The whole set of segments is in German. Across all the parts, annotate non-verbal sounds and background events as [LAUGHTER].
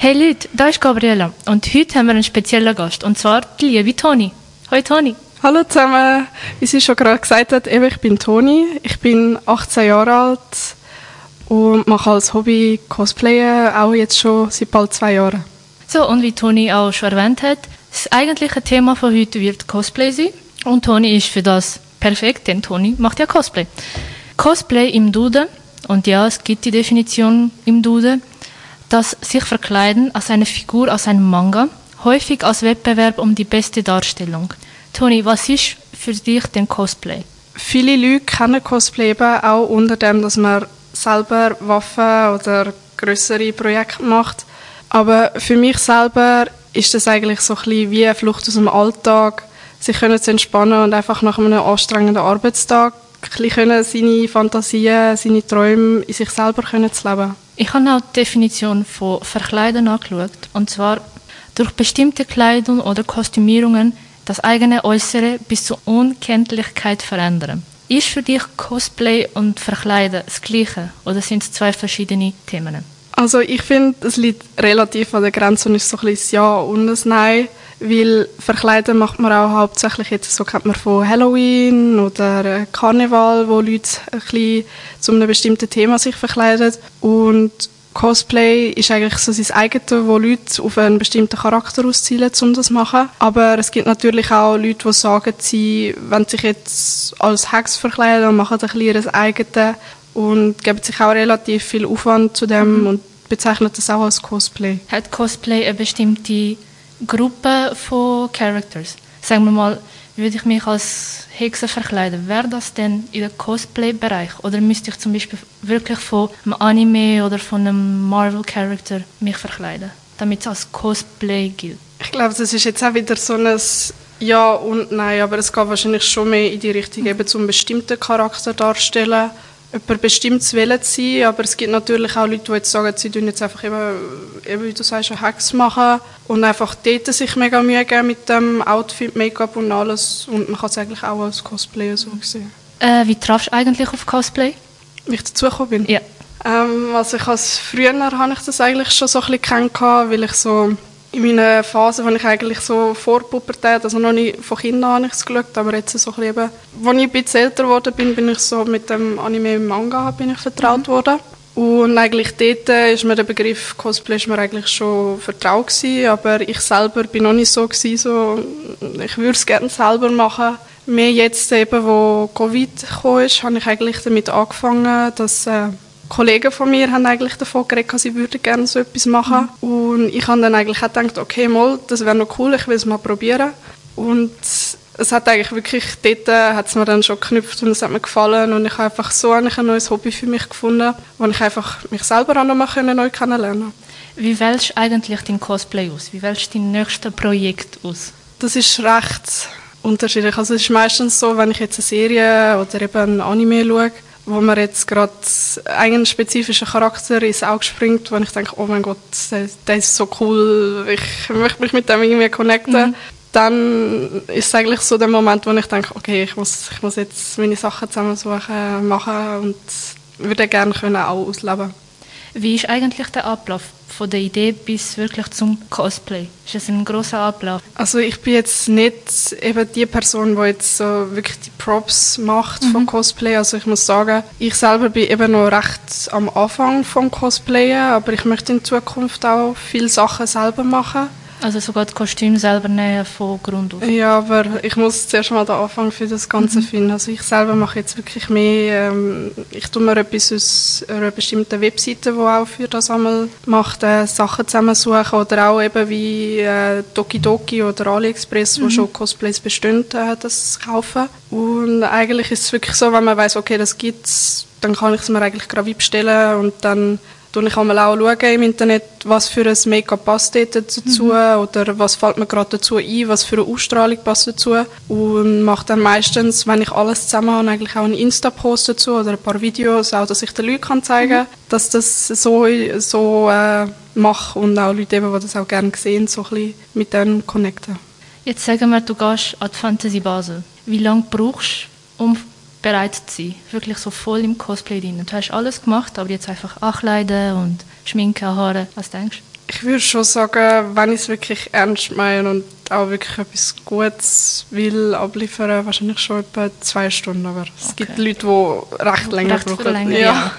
Hey Leute, da ist Gabriela und heute haben wir einen speziellen Gast und zwar die liebe Toni. Hoi Toni. Hallo zusammen, wie sie schon gerade gesagt hat, eben, ich bin Toni, ich bin 18 Jahre alt und mache als Hobby Cosplayen, auch jetzt schon seit bald zwei Jahren. So, und wie Toni auch schon erwähnt hat, das eigentliche Thema von heute wird Cosplay sein und Toni ist für das perfekt, denn Toni macht ja Cosplay. Cosplay im Duden, und ja, es gibt die Definition im Duden, dass sich verkleiden als eine Figur aus einem Manga, häufig als Wettbewerb um die beste Darstellung. Toni, was ist für dich denn Cosplay? Viele Leute kennen Cosplay eben auch unter dem, dass man selber Waffen oder größere Projekte macht. Aber für mich selber ist das eigentlich so ein bisschen wie eine Flucht aus dem Alltag, sich können zu entspannen und einfach nach einem anstrengenden Arbeitstag ein bisschen seine Fantasien, seine Träume in sich selber zu leben. Ich habe auch die Definition von Verkleiden angeschaut. Und zwar durch bestimmte Kleidung oder Kostümierungen das eigene Äußere bis zur Unkenntlichkeit verändern. Ist für dich Cosplay und Verkleiden das Gleiche oder sind es zwei verschiedene Themen? Also ich finde, es liegt relativ an der Grenze und ist so ein bisschen Ja und ein Nein, weil Verkleiden macht man auch hauptsächlich jetzt, so kennt man von Halloween oder Karneval, wo Leute ein bisschen zu einem bestimmten Thema sich verkleiden und Cosplay ist eigentlich so sein eigenes, wo Leute auf einen bestimmten Charakter auszielen, um das zu machen. Aber es gibt natürlich auch Leute, die sagen, sie wollen sich jetzt als Hex verkleiden und machen ein bisschen ihr eigenes und geben sich auch relativ viel Aufwand zu dem mhm. und bezeichnen das auch als Cosplay. Hat Cosplay eine bestimmte Gruppe von Characters? Sagen wir mal, würde ich mich als Hexe verkleiden, wäre das denn in der Cosplay-Bereich? Oder müsste ich zum Beispiel wirklich von einem Anime oder von einem Marvel-Charakter mich verkleiden, damit es als Cosplay gilt? Ich glaube, das ist jetzt auch wieder so ein Ja und Nein, aber es geht wahrscheinlich schon mehr in die Richtung, eben zum bestimmten Charakter darstellen jemand bestimmtes Willen zu sein, aber es gibt natürlich auch Leute, die jetzt sagen, sie tun jetzt einfach eben, eben wie du sagst, einen Hex machen und einfach dort sich mega Mühe geben mit dem Outfit, Make-up und alles und man kann es eigentlich auch als Cosplayer so sehen. Äh, wie trafst du eigentlich auf Cosplay? Wie ich dazugekommen bin? Ja. Ähm, also ich als früher habe ich das eigentlich schon so ein bisschen kennengelernt, weil ich so in meiner Phase, wo ich eigentlich so vor Pubertät, also noch nicht von Kindern habe ich es geschaut, aber jetzt so ein bisschen, als ich ein bisschen älter geworden bin, bin ich so mit dem Anime und Manga bin ich vertraut mhm. worden. Und eigentlich dort ist mir der Begriff Cosplay ist mir eigentlich schon vertraut gewesen, aber ich selber bin noch nicht so gewesen, so, ich würde es gerne selber machen. Mehr jetzt eben, wo Covid gekommen ist, habe ich eigentlich damit angefangen, dass äh, Kollegen von mir haben eigentlich davon geredet, sie würden gerne so etwas machen. Mhm. Und ich habe dann eigentlich auch gedacht, okay, mal, das wäre noch cool, ich will es mal probieren. Und es hat eigentlich wirklich, dort hat es mir dann schon geknüpft und es hat mir gefallen und ich habe einfach so eigentlich ein neues Hobby für mich gefunden, wo ich einfach mich selber auch noch mal neu kennenlernen Wie wählst du eigentlich dein Cosplay aus? Wie wählst du dein nächstes Projekt aus? Das ist recht unterschiedlich. Also es ist meistens so, wenn ich jetzt eine Serie oder eben ein Anime schaue, wo mir jetzt gerade einen spezifischen Charakter ins Auge springt, wo ich denke, oh mein Gott, der, der ist so cool, ich möchte mich mit dem irgendwie connecten. Mhm. Dann ist es eigentlich so der Moment, wo ich denke, okay, ich muss, ich muss jetzt meine Sachen zusammensuchen, machen und würde gerne können auch ausleben Wie ist eigentlich der Ablauf von der Idee bis wirklich zum Cosplay? Ist das ein großer Ablauf? Also ich bin jetzt nicht eben die Person, die jetzt so wirklich die Props macht mhm. von Cosplay. Also ich muss sagen, ich selber bin eben noch recht am Anfang vom Cosplayen, aber ich möchte in Zukunft auch viele Sachen selber machen. Also sogar das Kostüm selber nähen von Grund auf? Ja, aber ich muss zuerst mal den Anfang für das Ganze mhm. finden. Also ich selber mache jetzt wirklich mehr, ähm, ich tue mir etwas aus einer bestimmten Webseite, die auch für das einmal macht, äh, Sachen zusammensuchen oder auch eben wie äh, Doki oder AliExpress, mhm. wo schon Cosplays bestehen, äh, das kaufen. Und eigentlich ist es wirklich so, wenn man weiß, okay, das gibt's, dann kann ich es mir eigentlich gerade bestellen und dann schaue ich einmal auch schauen im Internet, was für ein Make-up passt dazu mhm. oder was fällt mir gerade dazu ein, was für eine Ausstrahlung passt dazu und mache dann meistens, wenn ich alles zusammen habe, eigentlich auch einen Insta-Post dazu oder ein paar Videos, auch dass ich den Leuten kann zeigen kann, mhm. dass das so, so äh, mache und auch Leute, eben, die das auch gerne sehen, so ein bisschen mit denen connecten. Jetzt sagen wir, du gehst an die Fantasy Basel. Wie lange brauchst du, um bereit zu sein. Wirklich so voll im Cosplay drin. Du hast alles gemacht, aber jetzt einfach ankleiden und Schminke, Haare. Was denkst Ich würde schon sagen, wenn ich es wirklich ernst meine und auch wirklich etwas Gutes will abliefern, wahrscheinlich schon etwa zwei Stunden. Aber es Okay. gibt Leute, die recht länger Recht brauchen. länger, ja.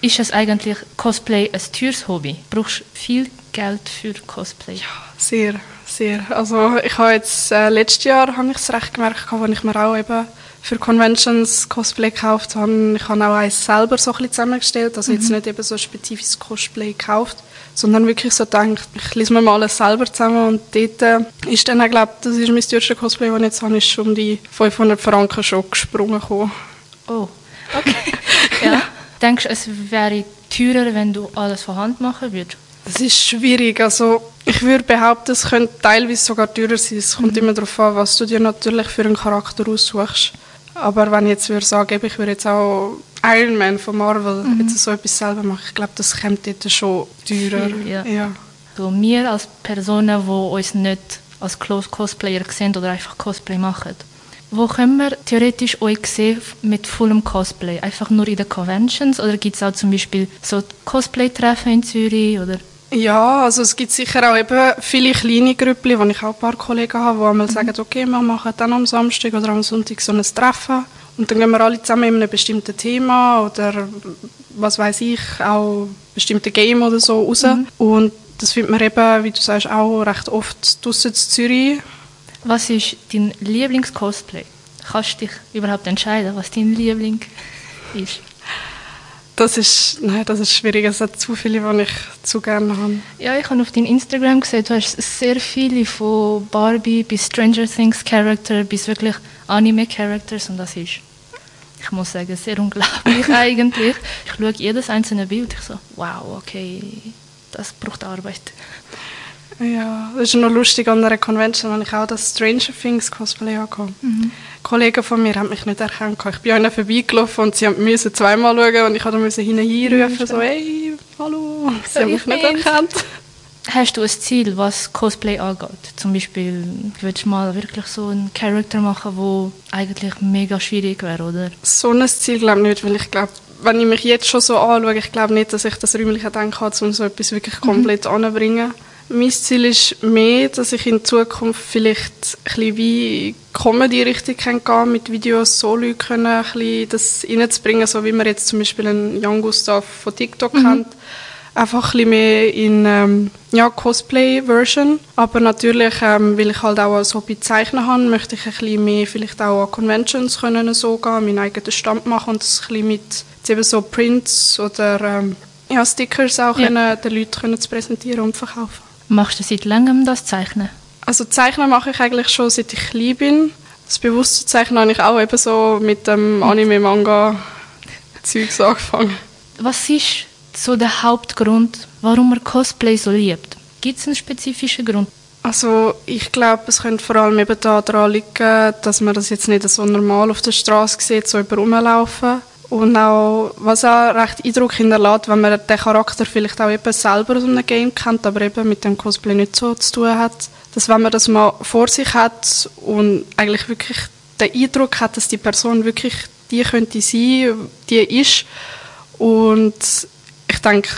Ist es eigentlich Cosplay ein teures Hobby? Brauchst du viel Geld für Cosplay? Sehr, sehr. Also ich habe jetzt äh, letztes Jahr habe ich es recht gemerkt, als ich mir auch eben für Conventions Cosplay gekauft habe. Ich habe auch eins selber so ein bisschen zusammengestellt, also jetzt nicht eben so ein spezifisches Cosplay gekauft, sondern wirklich so gedacht, ich lese mir mal alles selber zusammen und dort äh, ist dann, ich glaube, das ist mein teuerste Cosplay, das ich jetzt habe, ist schon um die 500 Franken schon gesprungen gekommen. Oh, okay. [LAUGHS] ja. Denkst du, es wäre teurer, wenn du alles von Hand machen würdest? Das ist schwierig. Also ich würde behaupten, es könnte teilweise sogar teurer sein. Es kommt immer darauf an, was du dir natürlich für einen Charakter aussuchst. Aber wenn ich jetzt würde sagen, ich würde jetzt auch Iron Man von Marvel jetzt so etwas selber machen, ich glaube, das kommt dort schon teurer. Viel, ja. ja. So, wir als Personen, die uns nicht als Close Cosplayer sehen oder einfach Cosplay machen, wo können wir theoretisch euch sehen mit vollem Cosplay? Einfach nur in den Conventions oder gibt es auch zum Beispiel so Cosplay-Treffen in Zürich? Oder? Ja, also es gibt sicher auch eben viele kleine Grüppli, wo ich auch ein paar Kollegen habe, die einmal sagen, okay, wir machen dann am Samstag oder am Sonntag so ein Treffen und dann gehen wir alle zusammen in einem bestimmten Thema oder was weiß ich, auch bestimmte Game oder so raus. Und das findet man eben, wie du sagst, auch recht oft draussen in Zürich. Was ist dein Lieblings-Cosplay? Kannst du dich überhaupt entscheiden, was dein Liebling ist? Das ist, nein, das ist schwierig. Es hat zu viele, die ich zu gerne habe. Ja, ich habe auf deinem Instagram gesehen, du hast sehr viele von Barbie bis Stranger Things Charakter bis wirklich Anime Characters und das ist, ich muss sagen, sehr unglaublich [LAUGHS] eigentlich. Ich schaue jedes einzelne Bild, ich so, wow, okay, das braucht Arbeit. Ja, das ist noch lustig an einer Convention, wenn ich auch das Stranger Things Cosplay hatte. Kollegen von mir haben mich nicht erkannt. Ich bin an ihnen vorbeigelaufen und sie haben müssen zweimal schauen und ich musste hinten hinrufen, so «Hey, hallo!» Sie haben mich nicht bin's. erkannt. Hast du ein Ziel, was Cosplay angeht? Zum Beispiel, willst du mal wirklich so einen Charakter machen, wo eigentlich mega schwierig wäre, oder? So ein Ziel glaube ich nicht, weil ich glaube, wenn ich mich jetzt schon so anschaue, ich glaube nicht, dass ich das räumliche Denken habe, um so etwas wirklich komplett anzubringen. Mein Ziel ist mehr, dass ich in Zukunft vielleicht ein bisschen wie Comedy-Richtung gehen kann, mit Videos so Leute können, ein bisschen das reinzubringen, so wie man jetzt zum Beispiel einen Jan Gustav von TikTok kennt. Einfach ein bisschen mehr in ähm, ja, Cosplay-Version. Aber natürlich, ähm, weil ich halt auch als Hobby zeichnen habe, möchte ich ein bisschen mehr vielleicht auch an Conventions können so gehen, meinen eigenen Stand machen und das ein bisschen mit jetzt eben so Prints oder ähm, ja, Stickers auch Ja. können, den Leuten können zu präsentieren und verkaufen. Machst du seit langem das Zeichnen? Also Zeichnen mache ich eigentlich schon seit ich klein bin. Das bewusste Zeichnen habe ich auch eben so mit dem Anime-Manga-Zeugs angefangen. Was ist so der Hauptgrund, warum man Cosplay so liebt? Gibt es einen spezifischen Grund? Also ich glaube, es könnte vor allem eben daran liegen, dass man das jetzt nicht so normal auf der Straße sieht, so über rumlaufen. Und auch, was auch recht Eindruck hinterlässt, wenn man den Charakter vielleicht auch eben selber aus einem Game kennt, aber eben mit dem Cosplay nicht so zu tun hat, dass wenn man das mal vor sich hat und eigentlich wirklich den Eindruck hat, dass die Person wirklich die könnte sein, die ist. Und ich denke,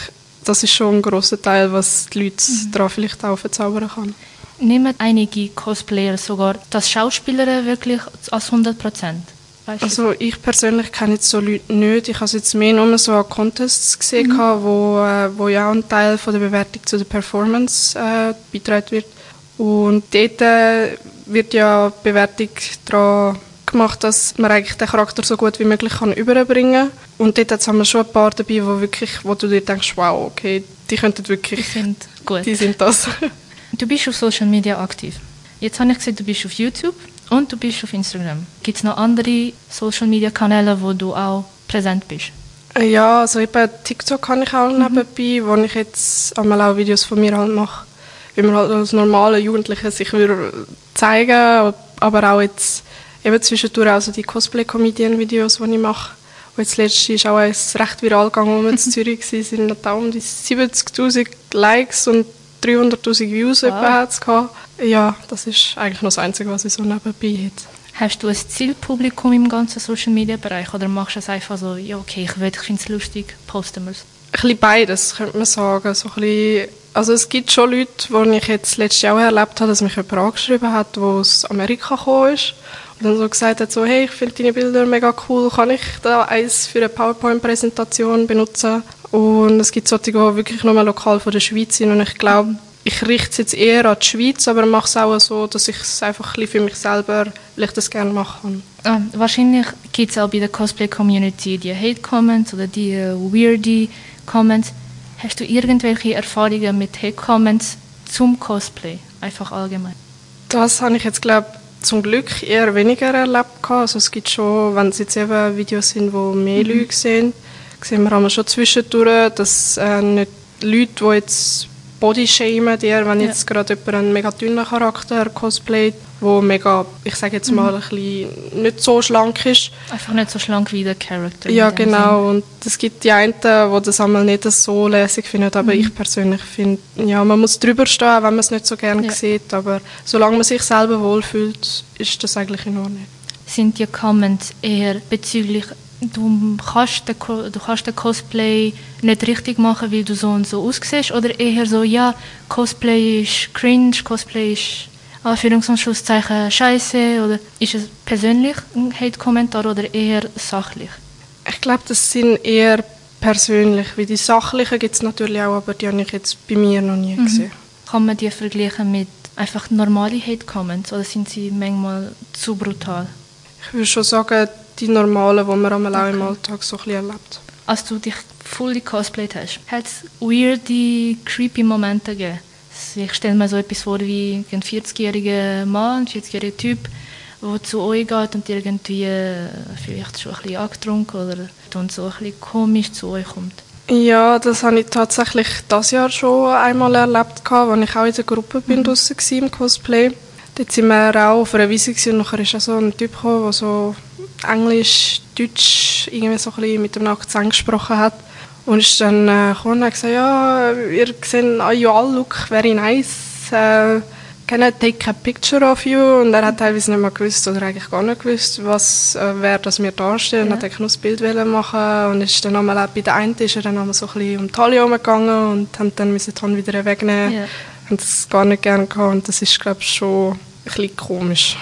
das ist schon ein grosser Teil, was die Leute daran vielleicht auch verzaubern kann. Nehmen einige Cosplayer sogar das Schauspieler wirklich als 100 Prozent? Also ich persönlich kenne jetzt so Leute nicht. Ich habe jetzt mehr nur so an Contests gesehen, gehabt, wo, äh, wo ja auch ein Teil von der Bewertung zu der Performance äh, beitragen wird. Und dort äh, wird ja die Bewertung daran gemacht, dass man eigentlich den Charakter so gut wie möglich kann überbringen kann. Und dort haben wir schon ein paar dabei, wo, wirklich, wo du dir denkst, wow, okay, die könnten Die wirklich, sind gut. die sind das. Du bist auf Social Media aktiv. Jetzt habe ich gesehen, du bist auf YouTube und du bist auf Instagram. Gibt es noch andere Social Media Kanäle, wo du auch präsent bist? Ja, also eben TikTok kann ich auch nebenbei, wo ich jetzt einmal auch Videos von mir halt mache, wie man halt als normale Jugendliche sich würde zeigen, aber auch jetzt eben zwischendurch auch so die Cosplay-Comedian-Videos, die ich mache. Und jetzt letztes ist auch eins recht viral gegangen, wo wir in [LAUGHS] Zürich waren, sind da um die 70'000 Likes und 300'000 Views Wow. hat's gehabt. Ja, das ist eigentlich noch das Einzige, was ich so nebenbei hätte. Hast du ein Zielpublikum im ganzen Social Media Bereich oder machst du es einfach so, ja okay, ich, will, ich finde es lustig, posten wir es? bisschen beides, könnte man sagen. So ein bisschen, also es gibt schon Leute, die ich jetzt letztes Jahr auch erlebt habe, dass mich jemand angeschrieben hat, der aus Amerika gekommen ist und dann so gesagt hat, so, hey, ich finde deine Bilder mega cool, kann ich da eins für eine PowerPoint-Präsentation benutzen? Und es gibt solche, die wirklich nur lokal von der Schweiz sind und ich glaube, ich richte es jetzt eher an die Schweiz, aber mache es auch so, dass ich es einfach ein für mich selber, weil ich das gerne machen kann. Ah, wahrscheinlich gibt es auch bei der Cosplay-Community die Hate-Comments oder die uh, weirdy Comments. Hast du irgendwelche Erfahrungen mit Hate-Comments zum Cosplay, einfach allgemein? Das habe ich jetzt, glaube zum Glück eher weniger erlebt. Also es gibt schon, wenn es jetzt eben Videos sind, wo mehr mhm. Leute sehen, sehen wir schon zwischendurch, dass äh, nicht Leute, die jetzt Bodyshamen dir, wenn ja. jetzt gerade jemand einen mega dünnen Charakter cosplayt, wo mega, ich sage jetzt mal, mhm. ein bisschen nicht so schlank ist. Einfach nicht so schlank wie der Charakter. Ja, genau. Sinn. Und es gibt die einen, die das einmal nicht so lässig finden, aber mhm. ich persönlich finde, ja, man muss drüber stehen, wenn man es nicht so gerne ja. sieht, aber solange man sich selber wohlfühlt, ist das eigentlich in Ordnung. Sind die Comments eher bezüglich du kannst, den, du kannst den Cosplay nicht richtig machen, weil du so und so aussiehst? Oder eher so, ja, Cosplay ist cringe, Cosplay ist Anführungs- und Schlusszeichen scheiße? Oder ist es persönlich ein Hate-Kommentar oder eher sachlich? Ich glaube, das sind eher persönlich. Wie die sachlichen gibt es natürlich auch, aber die habe ich jetzt bei mir noch nie mhm. gesehen. Kann man die vergleichen mit einfach normalen Hate-Comments oder sind sie manchmal zu brutal? Ich würde schon sagen, die normalen, die man auch im Alltag so ein erlebt. Als du dich fully cosplayt hast, hat es weirde, creepy Momente gegeben? Ich stelle mir so etwas vor wie ein 40-jähriger Mann, ein 40-jähriger Typ, der zu euch geht und irgendwie äh, vielleicht schon ein bisschen angetrunken oder und so ein bisschen komisch zu euch kommt. Ja, das habe ich tatsächlich das Jahr schon einmal erlebt, als ich auch in der Gruppe bin, mhm. draussen war im Cosplay. Dort sind wir auch auf einer Wiese und nachher ist auch so ein Typ gekommen, der so Englisch, Deutsch irgendwie so ein bisschen mit dem Akzent gesprochen hat. Und ist dann äh, gekommen und gesagt, ja, ihr seht, oh, you all look very nice. Uh, can I take a picture of you? Und er hat teilweise nicht mehr gewusst oder eigentlich gar nicht gewusst, was äh, wer das mir darstellt. Ja. Und hat nur das Bild machen und ist dann auch bei der einen ist er dann einmal so ein bisschen um die Halle gegangen und haben dann müssen dann wieder wegnehmen. Ja. Und das gar nicht gerne gehabt. Und das ist glaube ich schon ein bisschen komisch.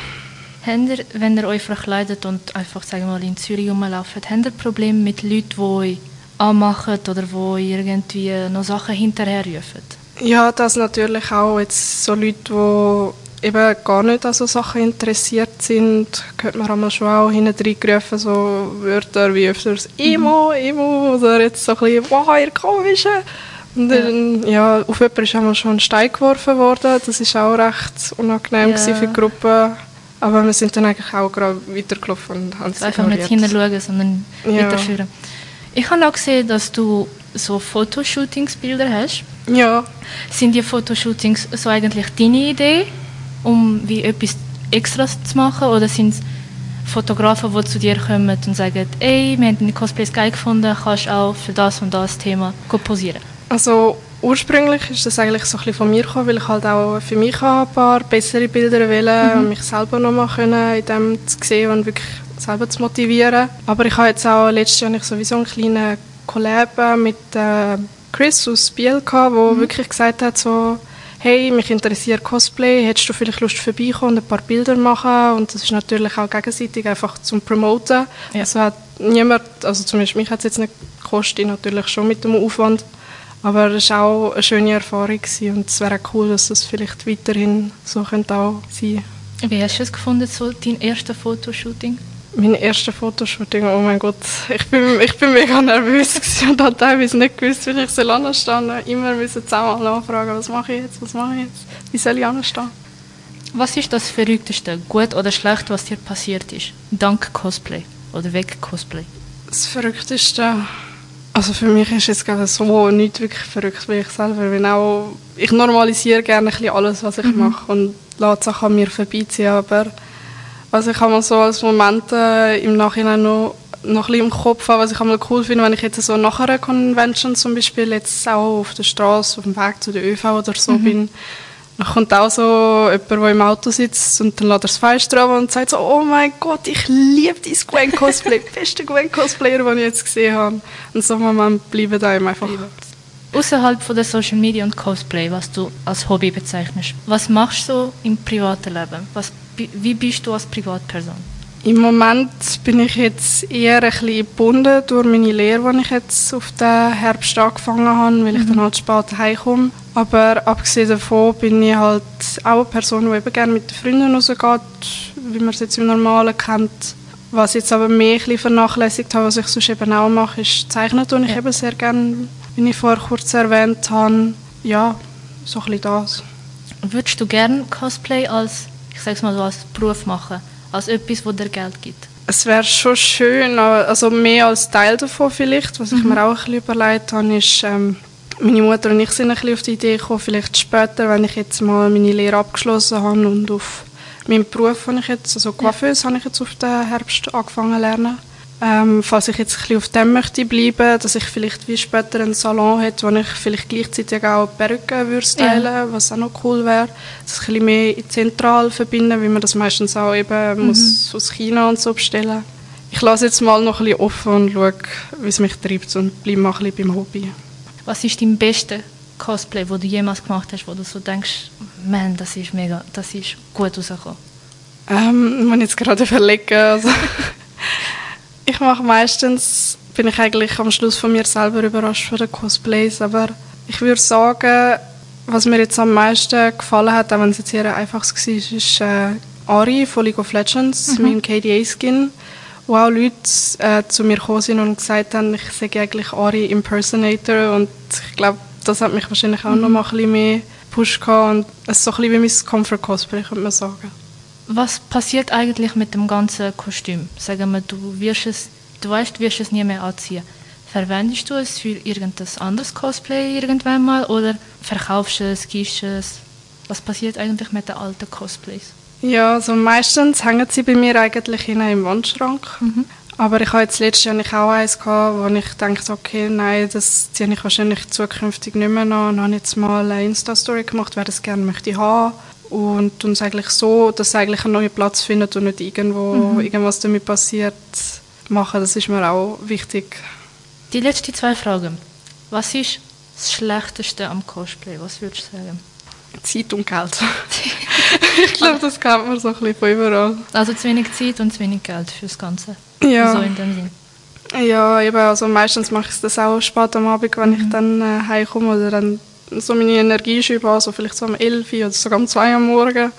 Habt ihr, wenn ihr euch verkleidet und einfach sagen wir mal, in Zürich rumlauft, habt ihr Probleme mit Leuten, die euch anmachen oder die irgendwie noch Sachen hinterherrufen? Ja, das natürlich auch. Jetzt so Leute, die eben gar nicht an so Sachen interessiert sind, hört man einmal schon auch hinten gerufen, so Wörter wie öfters «Emo, Emo» oder jetzt so ein bisschen «Wow, ihr Komische». Und dann, ja. ja, auf jemanden ist einmal schon ein Stein geworfen worden. Das war auch recht unangenehm ja. für die Gruppe. Aber wir sind dann eigentlich auch gerade weitergelaufen und haben es Einfach nicht hinschauen, sondern ja. weiterführen. Ich habe auch gesehen, dass du so Fotoshootingsbilder hast. Ja. Sind die Fotoshootings so eigentlich deine Idee, um wie etwas Extras zu machen? Oder sind es Fotografen, die zu dir kommen und sagen, ey, wir haben deine Cosplays geil gefunden, kannst auch für das und das Thema posieren? Also ursprünglich ist das eigentlich so ein bisschen von mir gekommen, weil ich halt auch für mich ein paar bessere Bilder wählen mhm. und mich selber noch mal können in dem zu sehen und wirklich selber zu motivieren. Aber ich habe jetzt auch letztes Jahr sowieso einen kleinen Collab mit äh, Chris aus Biel gehabt, der mhm. wirklich gesagt hat so hey, mich interessiert Cosplay, hättest du vielleicht Lust vorbeikommen und ein paar Bilder machen und das ist natürlich auch gegenseitig einfach zum Promoten. Ja. Also hat niemand, also zumindest mich hat es jetzt nicht gekostet, natürlich schon mit dem Aufwand, aber es war auch eine schöne Erfahrung und es wäre cool, dass das vielleicht weiterhin so könnte auch sein Wie hast du es gefunden, so dein erstes Fotoshooting? Mein erstes Fotoshooting, oh mein Gott, ich bin, ich bin mega nervös und habe teilweise nicht gewusst, wie ich soll anstehen soll. Immer müssen zusammen nachfragen, was mache ich jetzt, was mache ich jetzt, wie soll ich anstehen? Was ist das Verrückteste, gut oder schlecht, was dir passiert ist, dank Cosplay oder wegen Cosplay? Das Verrückteste... Also für mich ist es gerade so nicht wirklich verrückt, wie ich selber bin. Auch, ich normalisiere gerne ein alles, was ich mhm. mache und lasse Sachen an mir vorbeiziehen. Aber was ich einmal so als Momente im Nachhinein noch, noch ein bisschen im Kopf habe, was ich einmal cool finde, wenn ich jetzt so nach einer Convention zum Beispiel jetzt auch auf der Straße, auf dem Weg zu der ÖV oder so mhm. bin, Dann kommt auch so jemand, der im Auto sitzt und dann lässt er das Fenster an und sagt so, oh mein Gott, ich liebe dein Gwen-Cosplay, [LAUGHS] beste Gwen-Cosplayer, den ich jetzt gesehen habe. Und so Moment bleiben einem einfach. Außerhalb von der Social Media und Cosplay, was du als Hobby bezeichnest, was machst du im privaten Leben? Was, wie bist du als Privatperson? Im Moment bin ich jetzt eher ein bisschen gebunden durch meine Lehre, die ich jetzt auf den Herbst angefangen habe, weil ich mhm. dann halt spät heimkomme. Aber abgesehen davon bin ich halt auch eine Person, die eben gerne mit den Freunden rausgeht, wie man es jetzt im Normalen kennt. Was ich jetzt aber mehr ein bisschen vernachlässigt habe, was ich sonst eben auch mache, ist Zeichnen tue ich ja. eben sehr gerne, wie ich vorher kurz erwähnt habe. Ja, so ein bisschen das. Würdest du gerne Cosplay als, ich sag's mal so, als Beruf machen? Als etwas, das dir Geld gibt? Es wäre schon schön, also mehr als Teil davon vielleicht. Was mhm. ich mir auch ein bisschen überlegt habe, ist, ähm, meine Mutter und ich sind ein bisschen auf die Idee gekommen, vielleicht später, wenn ich jetzt mal meine Lehre abgeschlossen habe und auf meinen Beruf, den ich jetzt, also Coiffeuse, ja. habe ich jetzt auf den Herbst angefangen zu lernen. Ähm, falls ich jetzt ein bisschen auf dem möchte bleiben, dass ich vielleicht wie später einen Salon hätte, wo ich vielleicht gleichzeitig auch Perücken würde stylen, ja. was auch noch cool wäre. Das ein bisschen mehr zentral verbinden, wie man das meistens auch eben mhm. muss aus China und so bestellen. Ich lasse jetzt mal noch ein bisschen offen und schaue, wie es mich treibt und bleibe mal ein bisschen beim Hobby. Was ist dein bester Cosplay, wo du jemals gemacht hast, wo du so denkst, man, das ist mega, das ist gut rausgekommen? Ähm, man jetzt gerade [LAUGHS] überlegen. Also [LAUGHS] ich mache meistens, bin ich eigentlich am Schluss von mir selber überrascht von den Cosplays, aber ich würde sagen, was mir jetzt am meisten gefallen hat, auch wenn es jetzt eher einfaches war, ist äh, Ari von League of Legends, mhm. mein KDA-Skin wo auch Leute äh, zu mir gekommen sind und gesagt haben, ich sage eigentlich Ari Impersonator und ich glaube, das hat mich wahrscheinlich auch mhm. noch mal ein bisschen mehr gepusht und es ist so ein bisschen wie mein Comfort Cosplay, könnte man sagen. Was passiert eigentlich mit dem ganzen Kostüm? Sagen wir, du wirst es, du weißt, du wirst es nie mehr anziehen. Verwendest du es für irgendein anderes Cosplay irgendwann mal oder verkaufst du es, gibst es? Was passiert eigentlich mit den alten Cosplays? Ja, also meistens hängen sie bei mir eigentlich in einem Wandschrank. Mhm. Aber ich habe jetzt letztes Jahr nicht auch eins gehabt, wo ich dachte, okay, nein, das ziehe ich wahrscheinlich zukünftig nicht mehr an. Und habe jetzt mal eine Insta-Story gemacht, wer das gerne möchte haben. Und uns eigentlich so, dass es eigentlich einen neuen Platz findet und nicht irgendwo mhm. irgendwas damit passiert, machen. Das ist mir auch wichtig. Die letzten zwei Fragen. Was ist das Schlechteste am Cosplay? Was würdest du sagen? Zeit und Geld. [LAUGHS] ich glaube, das kennt man so ein bisschen von überall. Also zu wenig Zeit und zu wenig Geld fürs Ganze. Ja. So in dem Sinn. Ja, eben, also meistens mache ich das auch spät am Abend, wenn mhm. ich dann äh, heimkomme oder dann so meine Energie schreibe, also vielleicht so um 11 Uhr oder sogar um 2 Uhr am Morgen,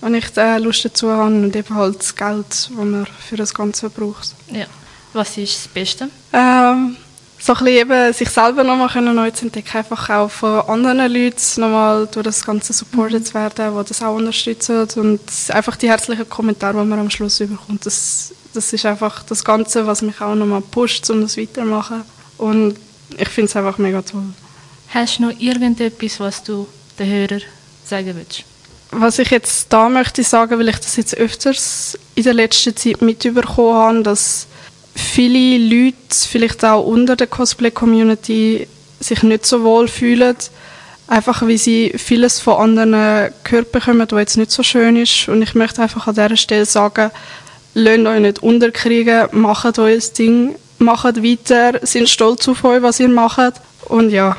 wenn ich da Lust dazu habe und eben halt das Geld, das man für das Ganze braucht. Ja. Was ist das Beste? Ähm, so ein eben sich selber nochmal neu zu entdecken, einfach auch von anderen Leuten nochmal durch das Ganze supported zu werden, die das auch unterstützen und einfach die herzlichen Kommentare, die man am Schluss bekommt, das, das ist einfach das Ganze, was mich auch nochmal pusht, um das weitermachen und ich finde es einfach mega toll. Hast du noch irgendetwas, was du den Hörern sagen willst? Was ich jetzt da möchte sagen, weil ich das jetzt öfters in der letzten Zeit mitbekommen habe, dass viele Leute, vielleicht auch unter der Cosplay-Community, sich nicht so wohl fühlen, einfach weil sie vieles von anderen gehört bekommen, was jetzt nicht so schön ist. Und ich möchte einfach an dieser Stelle sagen, lasst euch nicht unterkriegen, macht euer Ding, macht weiter, sind stolz auf euch, was ihr macht und ja,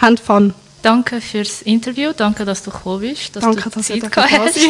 habt Fun. Danke fürs Interview, danke, dass du gekommen bist, dass danke, du dass Zeit gehabt hast. [LAUGHS]